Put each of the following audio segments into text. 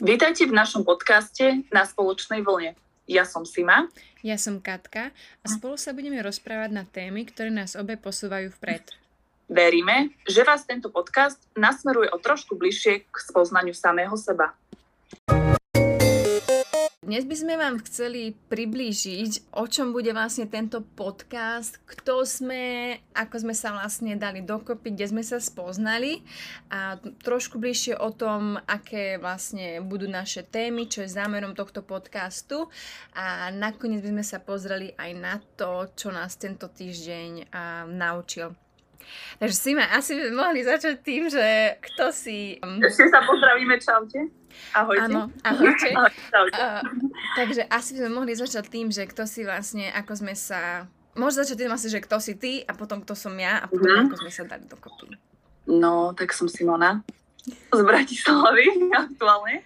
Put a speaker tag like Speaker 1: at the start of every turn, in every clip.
Speaker 1: Vítajte v našom podcaste na spoločnej vlne. Ja som Sima.
Speaker 2: Ja som Katka a spolu sa budeme rozprávať na témy, ktoré nás obe posúvajú vpred.
Speaker 1: Veríme, že vás tento podcast nasmeruje o trošku bližšie k spoznaniu samého seba.
Speaker 2: Dnes by sme vám chceli priblížiť, o čom bude vlastne tento podcast, kto sme, ako sme sa vlastne dali dokopy, kde sme sa spoznali a trošku bližšie o tom, aké vlastne budú naše témy, čo je zámerom tohto podcastu a nakoniec by sme sa pozreli aj na to, čo nás tento týždeň naučil. Takže Sima, asi by mohli začať tým, že kto si...
Speaker 1: Ešte sa pozdravíme, čaute. Ahojte.
Speaker 2: Áno, ahojte. Uh, takže asi by sme mohli začať tým, že kto si vlastne, ako sme sa... Môžeš začať tým asi, že kto si ty a potom kto som ja a potom mm-hmm. ako sme sa dali dokopy.
Speaker 1: No, tak som Simona z Bratislavy aktuálne.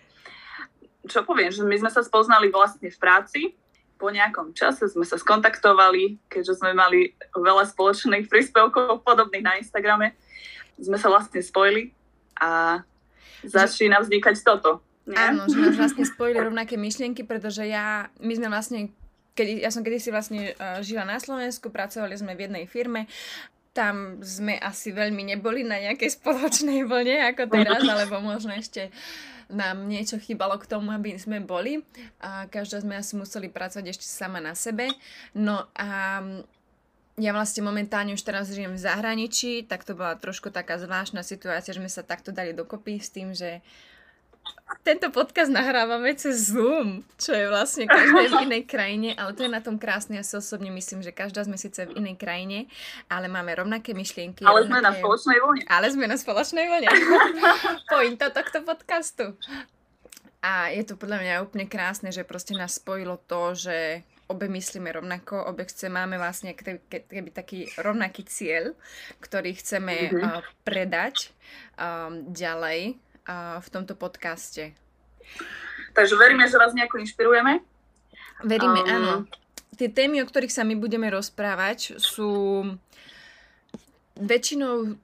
Speaker 1: Čo poviem, že my sme sa spoznali vlastne v práci. Po nejakom čase sme sa skontaktovali, keďže sme mali veľa spoločných príspevkov podobných na Instagrame. Sme sa vlastne spojili a začína vznikať toto. Nie?
Speaker 2: Áno, že nás vlastne spojili rovnaké myšlienky, pretože ja, my sme vlastne, keď, ja som kedysi vlastne uh, žila na Slovensku, pracovali sme v jednej firme tam sme asi veľmi neboli na nejakej spoločnej vlne ako teraz, alebo možno ešte nám niečo chýbalo k tomu, aby sme boli. A každá sme asi museli pracovať ešte sama na sebe. No a ja vlastne momentálne už teraz žijem v zahraničí, tak to bola trošku taká zvláštna situácia, že sme sa takto dali dokopy s tým, že tento podcast nahrávame cez Zoom, čo je vlastne každé v inej krajine, ale to je na tom krásne. Ja si osobne myslím, že každá sme síce v inej krajine, ale máme rovnaké myšlienky.
Speaker 1: Ale
Speaker 2: rovnaké...
Speaker 1: sme na spoločnej vlne.
Speaker 2: Ale sme na spoločnej vlne. Pointa tohto podcastu. A je to podľa mňa úplne krásne, že proste nás spojilo to, že obe myslíme rovnako, obe chce, máme vlastne keby taký rovnaký cieľ, ktorý chceme mm-hmm. uh, predať um, ďalej v tomto podcaste.
Speaker 1: Takže veríme, že vás nejako inšpirujeme.
Speaker 2: Veríme, um... áno. Tie témy, o ktorých sa my budeme rozprávať, sú väčšinou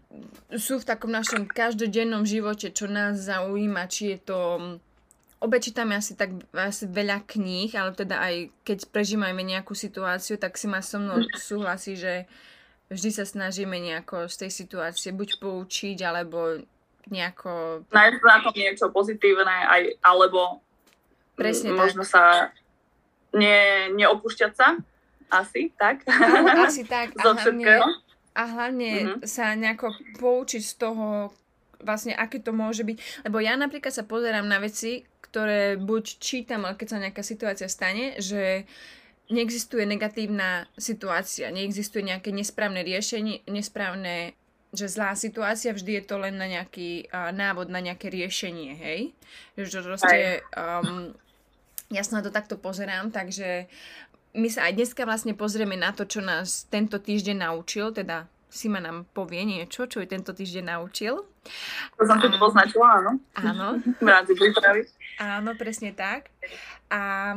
Speaker 2: sú v takom našom každodennom živote, čo nás zaujíma, či je to obe čítame asi tak asi veľa kníh, ale teda aj keď prežívame nejakú situáciu, tak si ma so mnou súhlasí, že vždy sa snažíme nejako z tej situácie buď poučiť, alebo nejako...
Speaker 1: Nájsť na tom niečo pozitívne, aj, alebo
Speaker 2: Presne
Speaker 1: možno
Speaker 2: tak.
Speaker 1: sa ne, neopúšťať sa, asi, tak?
Speaker 2: Áno, asi tak. A hlavne, a hlavne mm-hmm. sa nejako poučiť z toho, vlastne aké to môže byť. Lebo ja napríklad sa pozerám na veci, ktoré buď čítam, ale keď sa nejaká situácia stane, že neexistuje negatívna situácia, neexistuje nejaké nesprávne riešenie, nesprávne že zlá situácia, vždy je to len na nejaký uh, návod, na nejaké riešenie, hej? Že proste, um, ja sa na to takto pozerám, takže my sa aj dneska vlastne pozrieme na to, čo nás tento týždeň naučil, teda Sima nám povie niečo, čo ju tento týždeň naučil.
Speaker 1: To som tu poznačila, áno.
Speaker 2: Áno.
Speaker 1: V rámci prípravy.
Speaker 2: Áno, presne tak. A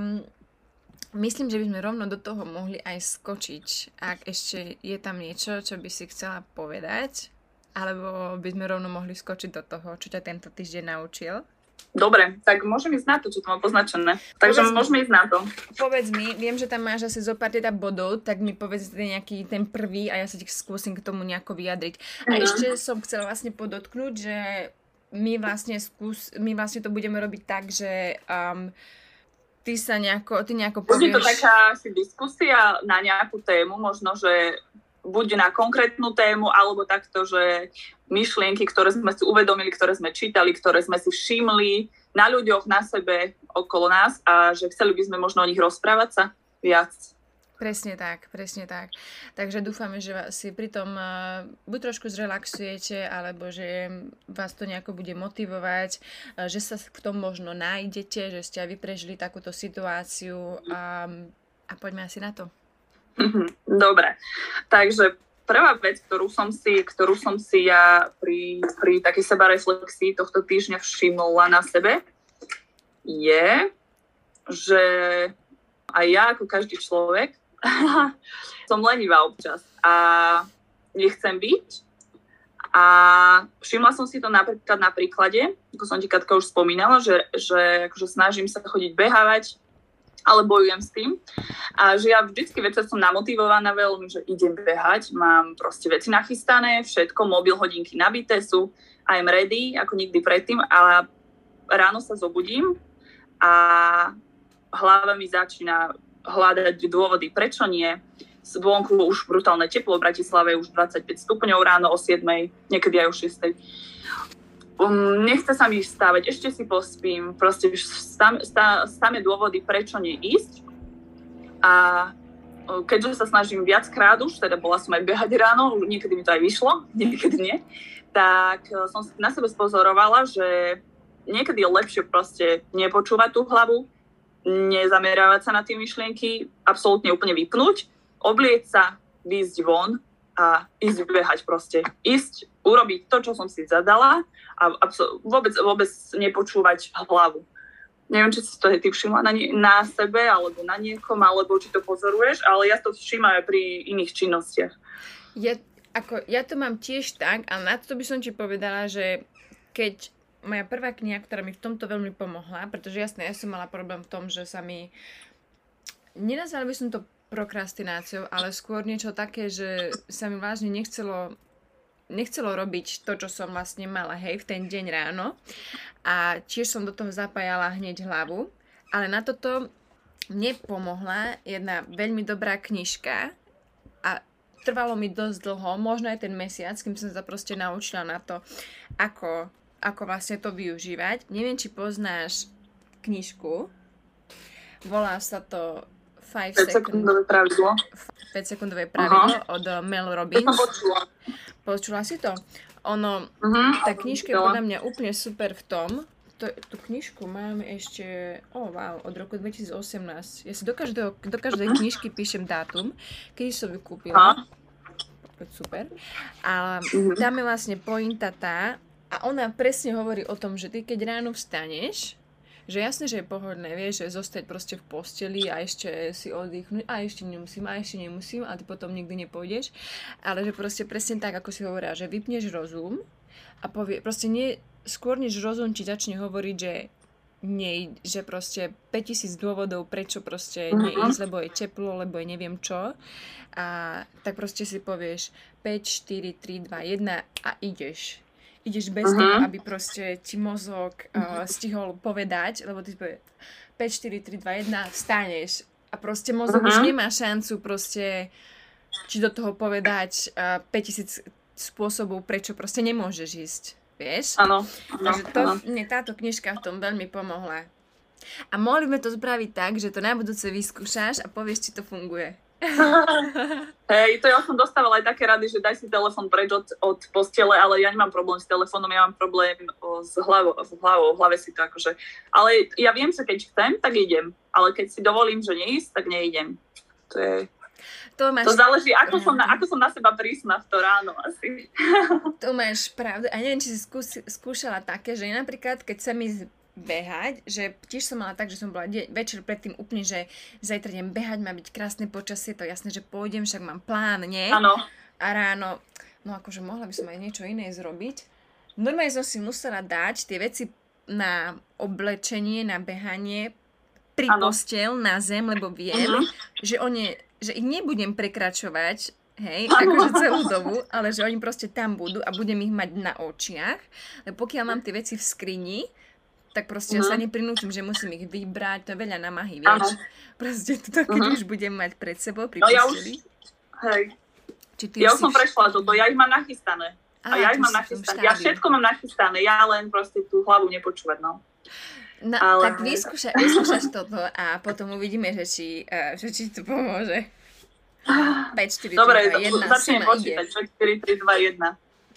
Speaker 2: myslím, že by sme rovno do toho mohli aj skočiť, ak ešte je tam niečo, čo by si chcela povedať, alebo by sme rovno mohli skočiť do toho, čo ťa tento týždeň naučil.
Speaker 1: Dobre, tak môžem ísť na to, čo to má poznačené. Takže povedz môžeme ísť na to.
Speaker 2: Povedz mi, viem, že tam máš asi zo pár teda bodov, tak mi povedz ten nejaký ten prvý a ja sa ti skúsim k tomu nejako vyjadriť. A uh-huh. ešte som chcela vlastne podotknúť, že my vlastne, skús, my vlastne to budeme robiť tak, že um, ty sa nejako, ty nejako
Speaker 1: povieš... Bude to taká asi diskusia na nejakú tému, možno, že buď na konkrétnu tému, alebo takto, že myšlienky, ktoré sme si uvedomili, ktoré sme čítali, ktoré sme si všimli na ľuďoch, na sebe, okolo nás a že chceli by sme možno o nich rozprávať sa viac.
Speaker 2: Presne tak, presne tak. Takže dúfame, že si pri tom uh, buď trošku zrelaxujete, alebo že vás to nejako bude motivovať, uh, že sa v tom možno nájdete, že ste aj vy prežili takúto situáciu a, a poďme asi na to.
Speaker 1: Dobre, takže prvá vec, ktorú som si, ktorú som si ja pri, pri takej sebareflexii tohto týždňa všimla na sebe, je, že aj ja ako každý človek som lenivá občas a nechcem byť A všimla som si to napríklad na príklade, ako som ti Katka už spomínala, že, že akože snažím sa chodiť behávať, ale bojujem s tým. A že ja vždycky večer som namotivovaná veľmi, že idem behať, mám proste veci nachystané, všetko, mobil, hodinky nabité sú, I'm ready, ako nikdy predtým, ale ráno sa zobudím a hlava mi začína hľadať dôvody, prečo nie. Zvonku už brutálne teplo, v Bratislave už 25 stupňov ráno o 7, niekedy aj o 6 um, nechce sa mi stávať, ešte si pospím, proste stáme dôvody, prečo neísť. A keďže sa snažím viackrát už, teda bola som aj behať ráno, niekedy mi to aj vyšlo, niekedy nie, tak som na sebe spozorovala, že niekedy je lepšie proste nepočúvať tú hlavu, nezamerávať sa na tie myšlienky, absolútne úplne vypnúť, oblieť sa, výjsť von a ísť behať proste. Ísť, urobiť to, čo som si zadala a vôbec, vôbec nepočúvať hlavu. Neviem, či si to ty všimla na, na sebe, alebo na niekom, alebo či to pozoruješ, ale ja to všímam aj pri iných činnostiach.
Speaker 2: Ja, ako, ja to mám tiež tak, ale na to by som ti povedala, že keď moja prvá kniha, ktorá mi v tomto veľmi pomohla, pretože jasne, ja som mala problém v tom, že sa mi... Nenazvala by som to prokrastináciou, ale skôr niečo také, že sa mi vážne nechcelo nechcelo robiť to, čo som vlastne mala, hej, v ten deň ráno. A tiež som do toho zapájala hneď hlavu. Ale na toto mne pomohla jedna veľmi dobrá knižka a trvalo mi dosť dlho, možno aj ten mesiac, kým som sa proste naučila na to, ako, ako vlastne to využívať. Neviem, či poznáš knižku. Volá sa to 5 sekundové pravidlo. 5 sekundové pravidlo od Mel Robbins. Počula. Počula si to? Ono, uh-huh. tá knižka je podľa mňa úplne super v tom, to, tú knižku mám ešte, oh wow, od roku 2018. Ja si do, každého, do každej uh-huh. knižky píšem dátum, kedy som ju kúpila. Uh-huh. Super. A uh-huh. tam je vlastne pointa tá, a ona presne hovorí o tom, že ty keď ráno vstaneš, že jasne, že je pohodné, vieš, že zostať proste v posteli a ešte si oddychnúť a ešte nemusím a ešte nemusím a ty potom nikdy nepôjdeš, ale že proste presne tak, ako si hovorila, že vypneš rozum a povie, proste nie, skôr než rozum ti začne hovoriť, že nie, že proste 5000 dôvodov, prečo proste uh-huh. neísť, lebo je teplo, lebo je neviem čo. A tak proste si povieš 5, 4, 3, 2, 1 a ideš ideš bez uh-huh. toho, aby proste ti mozog uh, stihol povedať, lebo ty povie 5, 4, 3, 2, 1, vstaneš a proste mozog uh-huh. už nemá šancu proste či do toho povedať uh, 5000 spôsobov, prečo proste nemôžeš ísť. Vieš?
Speaker 1: Áno.
Speaker 2: Takže to, mne táto knižka v tom veľmi pomohla. A mohli sme to spraviť tak, že to na budúce vyskúšaš a povieš, či to funguje.
Speaker 1: Hej, to ja som dostávala aj také rady, že daj si telefon preč od, od postele, ale ja nemám problém s telefónom, ja mám problém o, s, hlavou, s hlavou, v hlave si to akože. Ale ja viem, že keď chcem, tak idem. Ale keď si dovolím, že neísť, tak neidem. To je... To, máš... to záleží, ako som, na, ako som na seba prísna v to ráno asi.
Speaker 2: To máš pravdu. A neviem, či si skúsi, skúšala také, že napríklad, keď sa mi behať, že tiež som mala tak, že som bola de- večer predtým úplne, že zajtra idem behať, má byť krásne počasie, to jasné, že pôjdem, však mám plán, nie?
Speaker 1: Áno.
Speaker 2: A ráno, no akože mohla by som aj niečo iné zrobiť. Normálne som si musela dať tie veci na oblečenie, na behanie, pri ano. postel, na zem, lebo viem, uh-huh. že, oni, že ich nebudem prekračovať, hej, akože celú dobu, ale že oni proste tam budú a budem ich mať na očiach. Lebo pokiaľ mám tie veci v skrini, tak proste uh-huh. sa mhm. neprinútim, že musím ich vybrať, to je veľa namahy, vieš. Uh-huh. Proste to, keď uh-huh. už budem mať pred sebou pri no,
Speaker 1: ja už, hej. Či ty ja už som prešla toto, ja ich mám nachystané. Aha, a ja ich mám nachystané. Ja všetko mám nachystané, ja len proste tú hlavu nepočúvať, no.
Speaker 2: No, Ale... tak vyskúša, vyskúšaš toto a potom uvidíme, že či, uh, že či to pomôže. 5, 4,
Speaker 1: Dobre, 3, 2, 1, začnem počítať. 5, 4, 3, 2,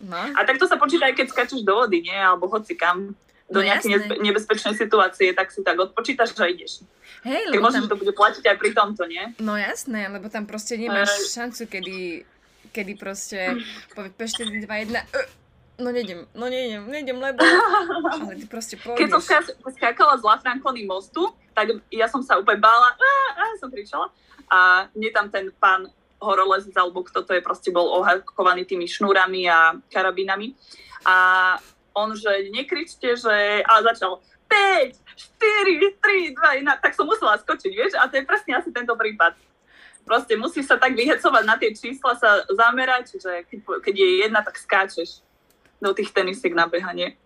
Speaker 1: 1. No. A takto sa počíta aj keď skačeš do vody, nie? Alebo hoci kam do no nejakej jasné. nebezpečnej situácie, tak si tak odpočítaš a ideš. Hej, lebo možno, tam... že to bude platiť aj pri tomto, nie?
Speaker 2: No jasné, lebo tam proste nemáš uh... šancu, kedy, kedy proste povie 5, 4, 2, 1, no nejdem, no nejdem, nejdem, lebo... Ale ty proste pôjdeš.
Speaker 1: Keď som skákala z Lafrankony mostu, tak ja som sa úplne bála, a, a som kričala. A mne tam ten pán horolezec, alebo kto to je, proste bol ohakovaný tými šnúrami a karabínami. A on, že nekričte, že... A začal 5, 4, 3, 2, 1, tak som musela skočiť, vieš? A to je presne asi tento prípad. Proste musíš sa tak vyhecovať na tie čísla, sa zamerať, že keď, keď je jedna, tak skáčeš do tých tenisiek na behanie.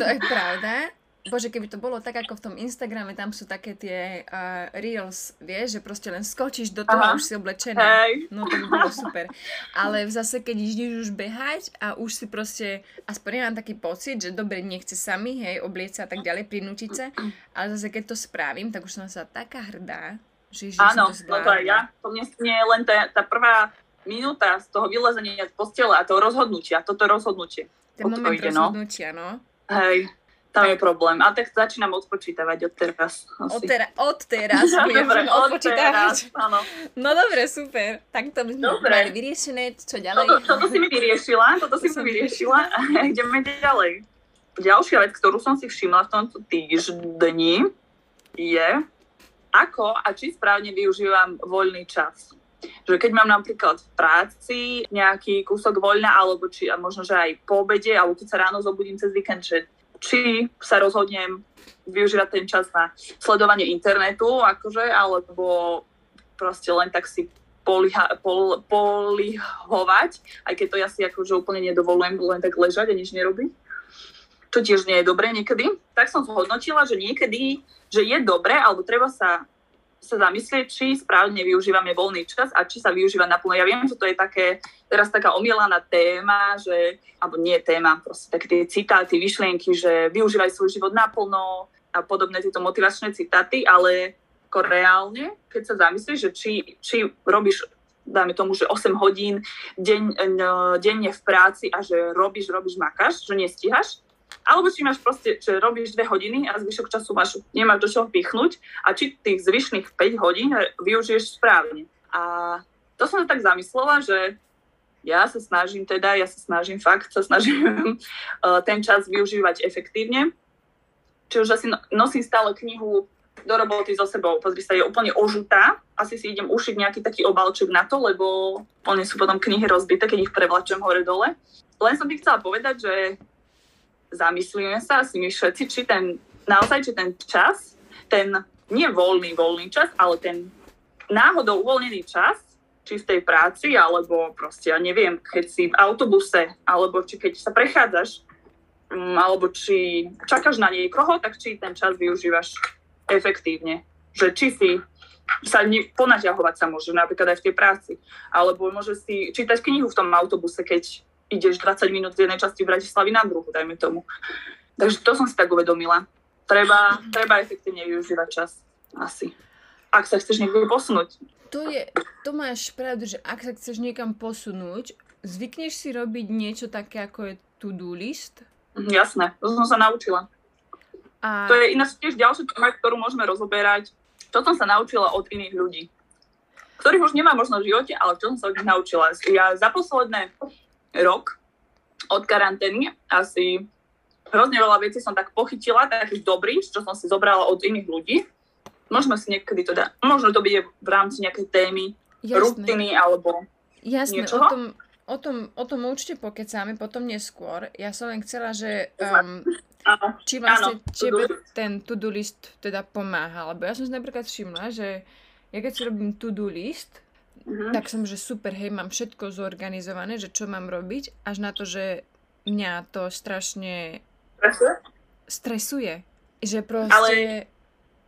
Speaker 2: To je pravda. Bože, keby to bolo tak ako v tom Instagrame, tam sú také tie uh, reels, vieš, že proste len skočíš do toho a už si oblečená.
Speaker 1: Hej.
Speaker 2: No to by bolo super. Ale zase, keď ideš už behať a už si proste, aspoň ja mám taký pocit, že dobre, nechce sami, hej, oblieť sa a tak ďalej, prinútiť sa, ale zase keď to spravím, tak už som sa taká hrdá, že, že
Speaker 1: Áno,
Speaker 2: som to
Speaker 1: no to aj ja. To nie, nie je len tá, tá prvá minúta z toho vylezenia z postela a toho rozhodnutia, toto rozhodnutie.
Speaker 2: Ten moment ide, rozhodnutia, no.
Speaker 1: no. Hej, tam je problém. A tak začínam odpočítavať od teraz.
Speaker 2: Od, tera, od teraz
Speaker 1: dobre, od teraz, áno.
Speaker 2: No dobre, super. Tak to by sme dobre. mali vyriešené. Čo ďalej?
Speaker 1: Toto, toto si mi vyriešila, toto si mi vyriešila. Ideme ďalej. Ďalšia vec, ktorú som si všimla v tomto týždni, je, ako a či správne využívam voľný čas. Že keď mám napríklad v práci nejaký kúsok voľna, alebo či a možno, že aj po obede, alebo keď sa ráno zobudím cez víkend, že či sa rozhodnem využívať ten čas na sledovanie internetu, akože, alebo proste len tak si poliha, pol, polihovať, aj keď to ja si akože úplne nedovolujem len tak ležať a nič nerobiť, čo tiež nie je dobré niekedy, tak som zhodnotila, že niekedy, že je dobré, alebo treba sa sa zamyslieť, či správne využívame voľný čas a či sa využíva naplno. Ja viem, že to je také, teraz taká omielaná téma, že, alebo nie téma, proste také tie citáty, vyšlienky, že využívaj svoj život naplno a podobné tieto motivačné citáty, ale ako reálne, keď sa zamyslíš, že či, či robíš dáme tomu, že 8 hodín deň, denne v práci a že robíš, robíš, makáš, že nestíhaš, alebo či máš proste, že robíš dve hodiny a zvyšok času máš, nemáš do čoho pichnúť a či tých zvyšných 5 hodín využiješ správne. A to som sa tak zamyslela, že ja sa snažím teda, ja sa snažím fakt, sa snažím eh, ten čas využívať efektívne. Či už asi no, nosím stále knihu do roboty so sebou. Pozri sa, je úplne ožutá. Asi si idem ušiť nejaký taký obalček na to, lebo úplne sú potom knihy rozbité, keď ich prevlačujem hore-dole. Len som ti chcela povedať, že zamyslíme sa asi my všetci, či ten, naozaj, či ten čas, ten nie voľný, voľný čas, ale ten náhodou uvoľnený čas, či v tej práci, alebo proste, ja neviem, keď si v autobuse, alebo či keď sa prechádzaš, um, alebo či čakáš na niekoho, tak či ten čas využívaš efektívne. Že či si sa ne, ponaťahovať sa môže, napríklad aj v tej práci. Alebo môže si čítať knihu v tom autobuse, keď ideš 20 minút z jednej časti Bratislavy na druhú, dajme tomu. Takže to som si tak uvedomila. Treba, treba efektívne využívať čas. Asi. Ak sa chceš niekde posunúť.
Speaker 2: To je, to máš pravdu, že ak sa chceš niekam posunúť, zvykneš si robiť niečo také, ako je to-do list?
Speaker 1: Mhm, jasné, to som sa naučila. A... To je ináč tiež ďalšia téma, ktorú môžeme rozoberať. Čo som sa naučila od iných ľudí ktorých už nemá možno v živote, ale čo som sa od nich naučila. Ja za posledné rok od karantény asi hrozne veľa vecí som tak pochytila, takých dobrých, čo som si zobrala od iných ľudí. Môžeme si niekedy to dať, možno to bude v rámci nejakej témy, Jasné. rutiny alebo
Speaker 2: Jasné,
Speaker 1: niečoho.
Speaker 2: o tom, o, tom, o tom určite pokecáme potom neskôr. Ja som len chcela, že um, či vlastne áno, tebe ten to-do list teda pomáha, lebo ja som si napríklad všimla, že ja keď si robím to-do list, uh-huh. tak som, že super, hej, mám všetko zorganizované, že čo mám robiť, až na to, že mňa to strašne
Speaker 1: stresuje.
Speaker 2: stresuje. Že proste... Ale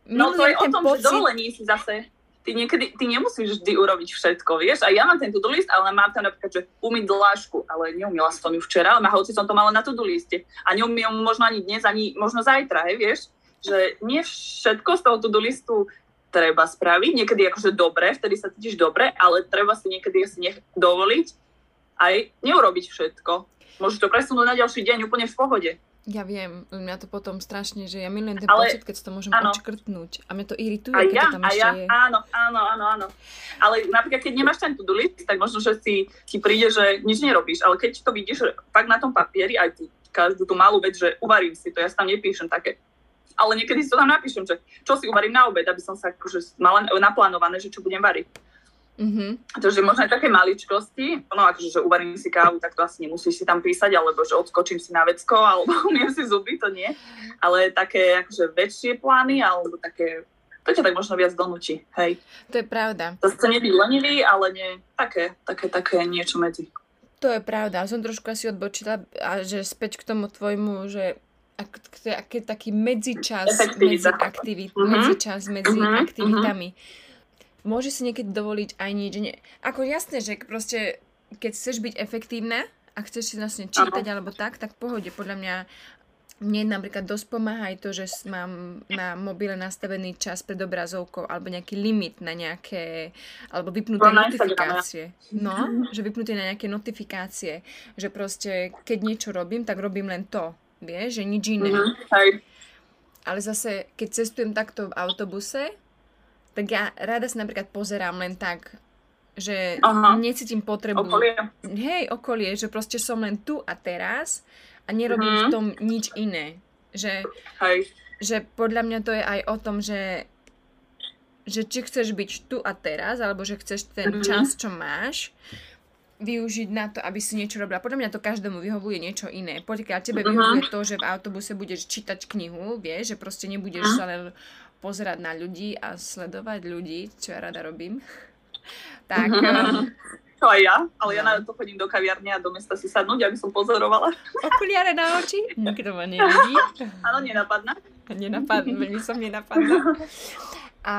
Speaker 1: no to je o tom,
Speaker 2: pocit...
Speaker 1: že dovolení si zase ty niekedy, ty nemusíš vždy urobiť všetko, vieš? A ja mám ten to-do list, ale mám tam napríklad, že umyť dlášku, ale neumila som ju včera, ale hoci som to mala na to-do liste. A neumiem možno ani dnes, ani možno zajtra, hej, vieš? Že nie všetko z toho to-do listu treba spraviť, niekedy akože dobre, vtedy sa cítiš dobre, ale treba si niekedy asi nech dovoliť aj neurobiť všetko. Môžeš to presunúť na ďalší deň úplne v pohode.
Speaker 2: Ja viem, mňa to potom strašne, že ja milujem ten ale, pocit, keď si to môžem áno. odškrtnúť. A mňa to irituje, a keď
Speaker 1: ja,
Speaker 2: to tam a ešte
Speaker 1: ja,
Speaker 2: je.
Speaker 1: Áno, áno, áno, áno. Ale napríklad, keď nemáš ten to-do list, tak možno, že si, ti príde, že nič nerobíš. Ale keď to vidíš fakt na tom papieri, aj ty, každú tú malú vec, že uvarím si to, ja si tam nepíšem také ale niekedy si to tam napíšem, že čo si uvarím na obed, aby som sa akože mala naplánované, že čo budem variť. Mm-hmm. Takže možno aj také maličkosti, no akože, že uvarím si kávu, tak to asi nemusíš si tam písať, alebo že odskočím si na vecko, alebo umiem si zuby, to nie. Ale také akože väčšie plány, alebo také, to ťa tak možno viac donúči, hej.
Speaker 2: To je pravda.
Speaker 1: To chce nebyť lenivý, ale nie, také, také, také niečo medzi.
Speaker 2: To je pravda, som trošku asi odbočila a že späť k tomu tvojmu, že aký taký medzičas medzi, aktivit, mm-hmm. medzičas medzi mm-hmm. aktivitami. Mm-hmm môže si niekedy dovoliť aj nič. Nie. Ako jasné, že proste, keď chceš byť efektívna a chceš si vlastne čítať Aha. alebo tak, tak pohode. Podľa mňa mne napríklad dosť pomáha aj to, že mám na mobile nastavený čas pred obrazovkou alebo nejaký limit na nejaké, alebo vypnuté no, notifikácie. No, že vypnuté na nejaké notifikácie. Že proste, keď niečo robím, tak robím len to. Vieš, že nič iné. Mm-hmm. Ale zase, keď cestujem takto v autobuse, tak ja rada sa napríklad pozerám len tak, že Aha. necítim potrebu.
Speaker 1: Okolie.
Speaker 2: Hej, okolie, že proste som len tu a teraz a nerobím uh-huh. v tom nič iné. Že,
Speaker 1: Hej.
Speaker 2: že podľa mňa to je aj o tom, že že či chceš byť tu a teraz, alebo že chceš ten uh-huh. čas, čo máš, využiť na to, aby si niečo robila. Podľa mňa to každému vyhovuje niečo iné. Pokiaľ tebe uh-huh. vyhovuje to, že v autobuse budeš čítať knihu, vieš, že proste nebudeš uh-huh. sa len pozerať na ľudí a sledovať ľudí, čo ja rada robím. tak...
Speaker 1: To aj ja, ale no. ja na to chodím do kaviarne a do mesta si sadnúť, aby som pozorovala.
Speaker 2: Okuliare na oči? Nikto ma nevidí.
Speaker 1: Áno, nenapadná.
Speaker 2: Nenapadná, som nenapadná. A,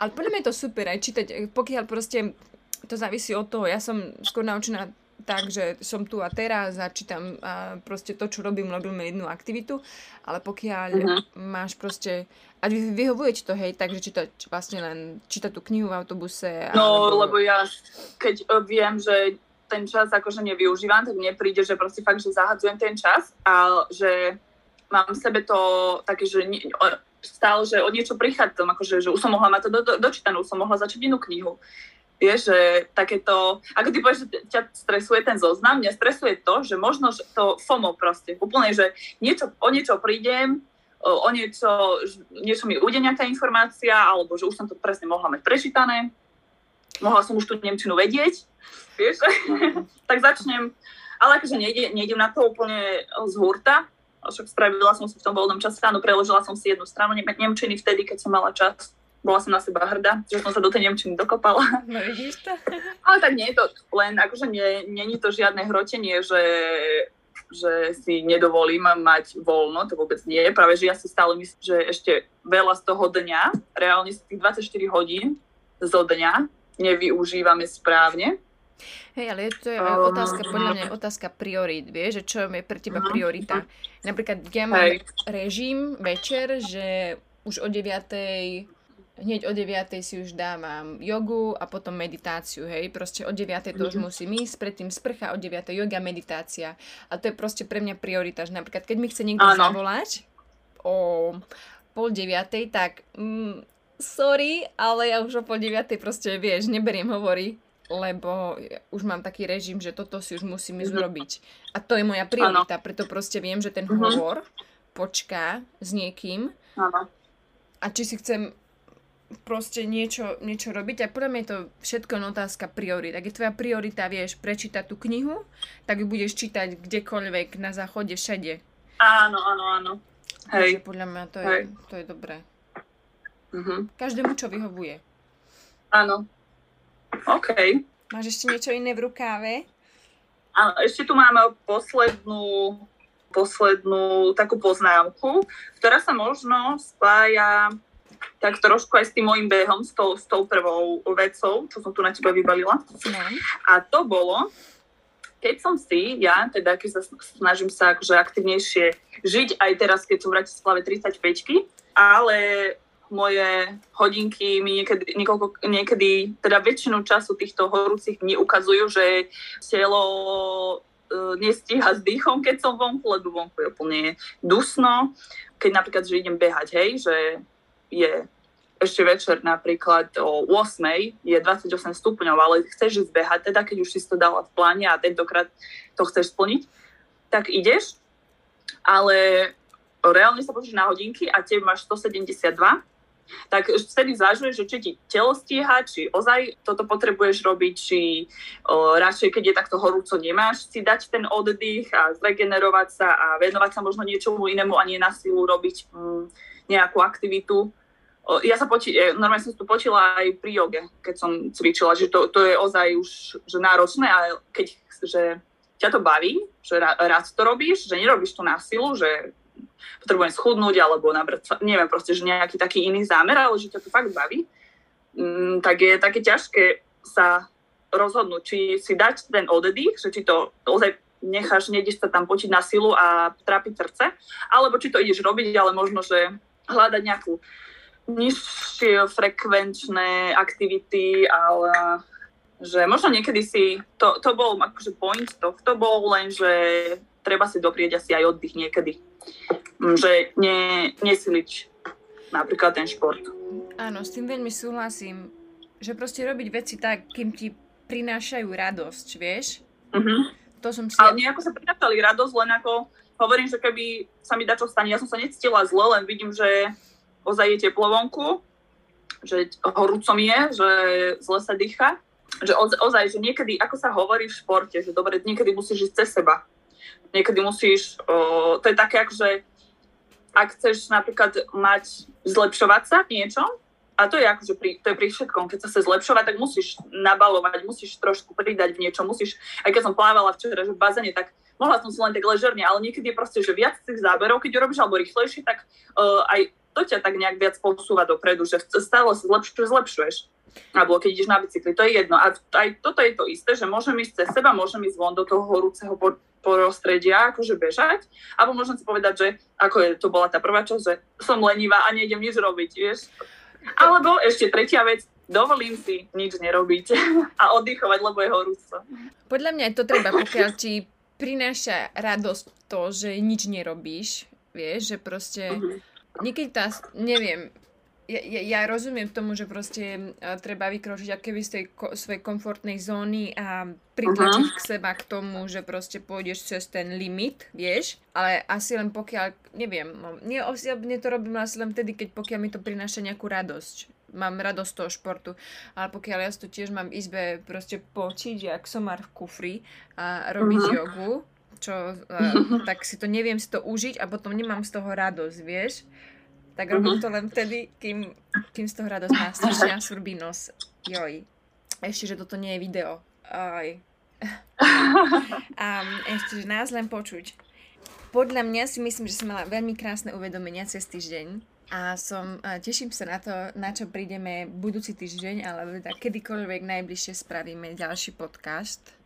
Speaker 2: ale podľa mňa je to super aj čítať, pokiaľ proste to závisí od toho. Ja som skôr naučená tak, že som tu a teraz a čítam a proste to, čo robím, robím jednu aktivitu, ale pokiaľ uh-huh. máš proste a vyhovuje ti to, hej, takže čítať vlastne len čítať tú knihu v autobuse.
Speaker 1: No, alebo... lebo ja, keď e, viem, že ten čas akože nevyužívam, tak mne príde, že proste fakt, že zahadzujem ten čas a že mám v sebe to také, že nie, stále, že od niečo prichádzam, akože, že už som mohla mať to do, do, dočítanú, už som mohla začať inú knihu. Vieš, že takéto, ako ty povieš, že ťa stresuje ten zoznam, mňa stresuje to, že možno že to FOMO proste, úplne, že niečo, o niečo prídem, o, niečo, niečo mi ujde nejaká informácia, alebo že už som to presne mohla mať prečítané, mohla som už tú Nemčinu vedieť, vieš, tak začnem, ale akože nejde, nejdem na to úplne z hurta, však spravila som si v tom voľnom čase, áno, preložila som si jednu stranu Nemčiny vtedy, keď som mala čas bola som na seba hrdá, že som sa do tej Nemčiny dokopala.
Speaker 2: No vidíš to?
Speaker 1: Ale tak nie je to len, akože nie, nie je to žiadne hrotenie, že, že si nedovolím mať voľno, to vôbec nie. Práve, že ja si stále myslím, že ešte veľa z toho dňa, reálne z tých 24 hodín zo dňa nevyužívame správne.
Speaker 2: Hej, ale to je aj otázka, podľa mňa otázka priorít, vieš, že čo je pre teba mhm. priorita. Napríklad ja mám Hej. režim večer, že už o 9 hneď o 9 si už dávam jogu a potom meditáciu, hej, proste o 9 to už mhm. musím ísť, predtým sprcha, o 9 yoga, meditácia. A to je proste pre mňa priorita, že napríklad keď mi chce niekto Áno. zavolať o pol 9, tak mm, sorry, ale ja už o pol 9 proste, vieš, neberiem hovory, lebo už mám taký režim, že toto si už musím ísť mhm. urobiť. A to je moja priorita, ano. preto proste viem, že ten uh-huh. hovor počká s niekým.
Speaker 1: Ano.
Speaker 2: A či si chcem proste niečo, niečo robiť a podľa mňa je to všetko otázka priorit. Ak je tvoja priorita, vieš, prečítať tú knihu, tak ju budeš čítať kdekoľvek, na záchode, všade.
Speaker 1: Áno, áno, áno.
Speaker 2: Hej. Takže podľa mňa to je, to je dobré. Uh-huh. Každému, čo vyhovuje.
Speaker 1: Áno. OK.
Speaker 2: Máš ešte niečo iné v rukáve?
Speaker 1: Áno, ešte tu máme poslednú, poslednú takú poznámku, ktorá sa možno spája tak trošku aj s tým môjim behom, s tou, s tou prvou vecou, čo som tu na teba vybalila. No. A to bolo, keď som si, ja teda, keď sa snažím sa akože aktivnejšie žiť, aj teraz, keď som v Bratislave 35 ale moje hodinky mi niekedy, niekoľko, niekedy, teda väčšinu času týchto horúcich dní ukazujú, že telo uh, nestíha s dýchom, keď som vonku, lebo vonku je úplne dusno. Keď napríklad, že idem behať, hej, že je ešte večer napríklad o 8 je 28 stupňov, ale chceš ísť behať, teda keď už si to dala v pláne a tentokrát to chceš splniť, tak ideš, ale reálne sa pozrieš na hodinky a tebe máš 172 tak vtedy zvažuješ, že či ti telo stíha, či ozaj toto potrebuješ robiť, či o, radšej, keď je takto horúco, nemáš si dať ten oddych a zregenerovať sa a venovať sa možno niečomu inému a nie na silu robiť mm, nejakú aktivitu. Ja sa poči- e, normálne som tu počila aj pri joge, keď som cvičila, že to, to je ozaj už že náročné, ale keď že ťa to baví, že rád to robíš, že nerobíš to na silu, že potrebujem schudnúť alebo nabrať, neviem proste, že nejaký taký iný zámer, ale že ťa to fakt baví, mm, tak je také ťažké sa rozhodnúť, či si dať ten oddych, že či to ozaj necháš, nejdeš sa tam počiť na silu a trápiť srdce, alebo či to ideš robiť, ale možno, že hľadať nejakú nižšie frekvenčné aktivity, ale že možno niekedy si, to, to bol akože point tohto bol len, že treba si doprieť asi aj oddych niekedy. Mm, že ne, nesiliť napríklad ten šport.
Speaker 2: Áno, s tým veľmi súhlasím, že proste robiť veci tak, kým ti prinášajú radosť, vieš?
Speaker 1: Uh-huh.
Speaker 2: To som si...
Speaker 1: Ale nejako sa prinášali radosť, len ako hovorím, že keby sa mi dačo stane, ja som sa necítila zle, len vidím, že ozaj je teplo vonku, že horúco mi je, že zle sa dýcha že ozaj, že niekedy, ako sa hovorí v športe, že dobre, niekedy musíš ísť cez seba. Niekedy musíš, o, to je také, že ak chceš napríklad mať, zlepšovať sa v niečom, a to je akože pri, to je pri všetkom, keď sa chce zlepšovať, tak musíš nabalovať, musíš trošku pridať v niečom, musíš, aj keď som plávala včera, že v bazene, tak mohla som si len tak ležerne, ale niekedy je proste, že viac tých záberov, keď robíš alebo rýchlejšie, tak uh, aj to ťa tak nejak viac posúva dopredu, že stále sa zlepšuješ, zlepšuješ alebo keď ideš na bicykli, to je jedno. A aj toto je to isté, že môžem ísť cez seba, môžem ísť von do toho horúceho prostredia, akože bežať, alebo môžem si povedať, že ako je, to bola tá prvá časť, že som lenivá a nejdem nič robiť, vieš. Alebo ešte tretia vec, dovolím si nič nerobiť a oddychovať, lebo je horúco.
Speaker 2: Podľa mňa je to treba, pokiaľ ti prináša radosť to, že nič nerobíš, vieš, že proste uh-huh. Niekedy tá, neviem, ja, ja, ja rozumiem tomu, že proste uh, treba vykročiť akéby z tej ko- svojej komfortnej zóny a pritlačiť uh-huh. k seba k tomu, že proste pôjdeš cez ten limit, vieš, ale asi len pokiaľ, neviem, no, nie osobne to robím asi len vtedy, keď pokiaľ mi to prináša nejakú radosť. Mám radosť toho športu, ale pokiaľ ja to tiež mám v izbe proste počiť, jak somar v kufri a robiť uh-huh. jogu, čo, uh, tak si to neviem si to užiť a potom nemám z toho radosť, vieš tak robím uh-huh. to len vtedy, kým, kým z toho radosť má strašne svrbí nos. Joj. Ešte, že toto nie je video. Aj. A ešte, že nás len počuť. Podľa mňa si myslím, že som mala veľmi krásne uvedomenia cez týždeň a som, a teším sa na to, na čo prídeme budúci týždeň, alebo tak kedykoľvek najbližšie spravíme ďalší podcast.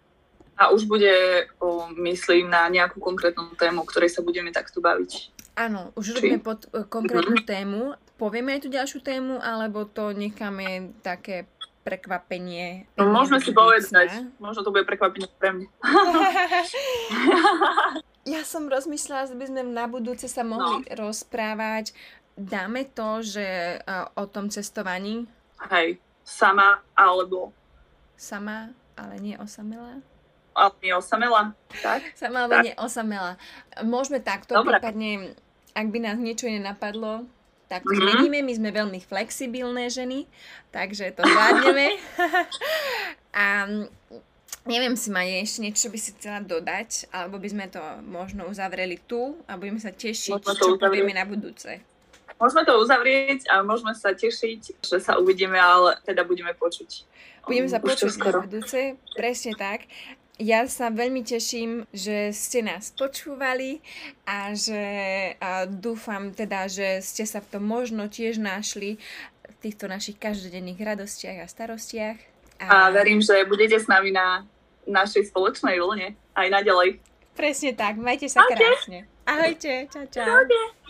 Speaker 1: A už bude, o, myslím, na nejakú konkrétnu tému, o ktorej sa budeme takto baviť.
Speaker 2: Áno, už robíme pod uh, konkrétnu tému. Povieme aj tú ďalšiu tému, alebo to necháme také prekvapenie?
Speaker 1: No, môžeme si povedať. Možno to bude prekvapenie pre mňa.
Speaker 2: ja som rozmyslela, že by sme na budúce sa mohli no. rozprávať. Dáme to, že uh, o tom cestovaní?
Speaker 1: Hej, sama alebo...
Speaker 2: Sama, ale nie osamelá?
Speaker 1: Ale nie osamela. Tak?
Speaker 2: Sama alebo nie osamela. Môžeme takto, Dobre. prípadne, ak by nás niečo nenapadlo, tak to mm-hmm. zmeníme. My sme veľmi flexibilné ženy, takže to zvládneme. a neviem si, ma ešte niečo by si chcela dodať, alebo by sme to možno uzavreli tu a budeme sa tešiť, čo uzavrieť. povieme na budúce.
Speaker 1: Môžeme to uzavrieť a môžeme sa tešiť, že sa uvidíme, ale teda budeme počuť.
Speaker 2: Budeme sa počuť na budúce, presne tak ja sa veľmi teším, že ste nás počúvali a že a dúfam teda, že ste sa v tom možno tiež našli v týchto našich každodenných radostiach a starostiach.
Speaker 1: A, a verím, že budete s nami na našej spoločnej vlne aj naďalej.
Speaker 2: Presne tak, majte sa okay. krásne. Ahojte, čau čau. Okay.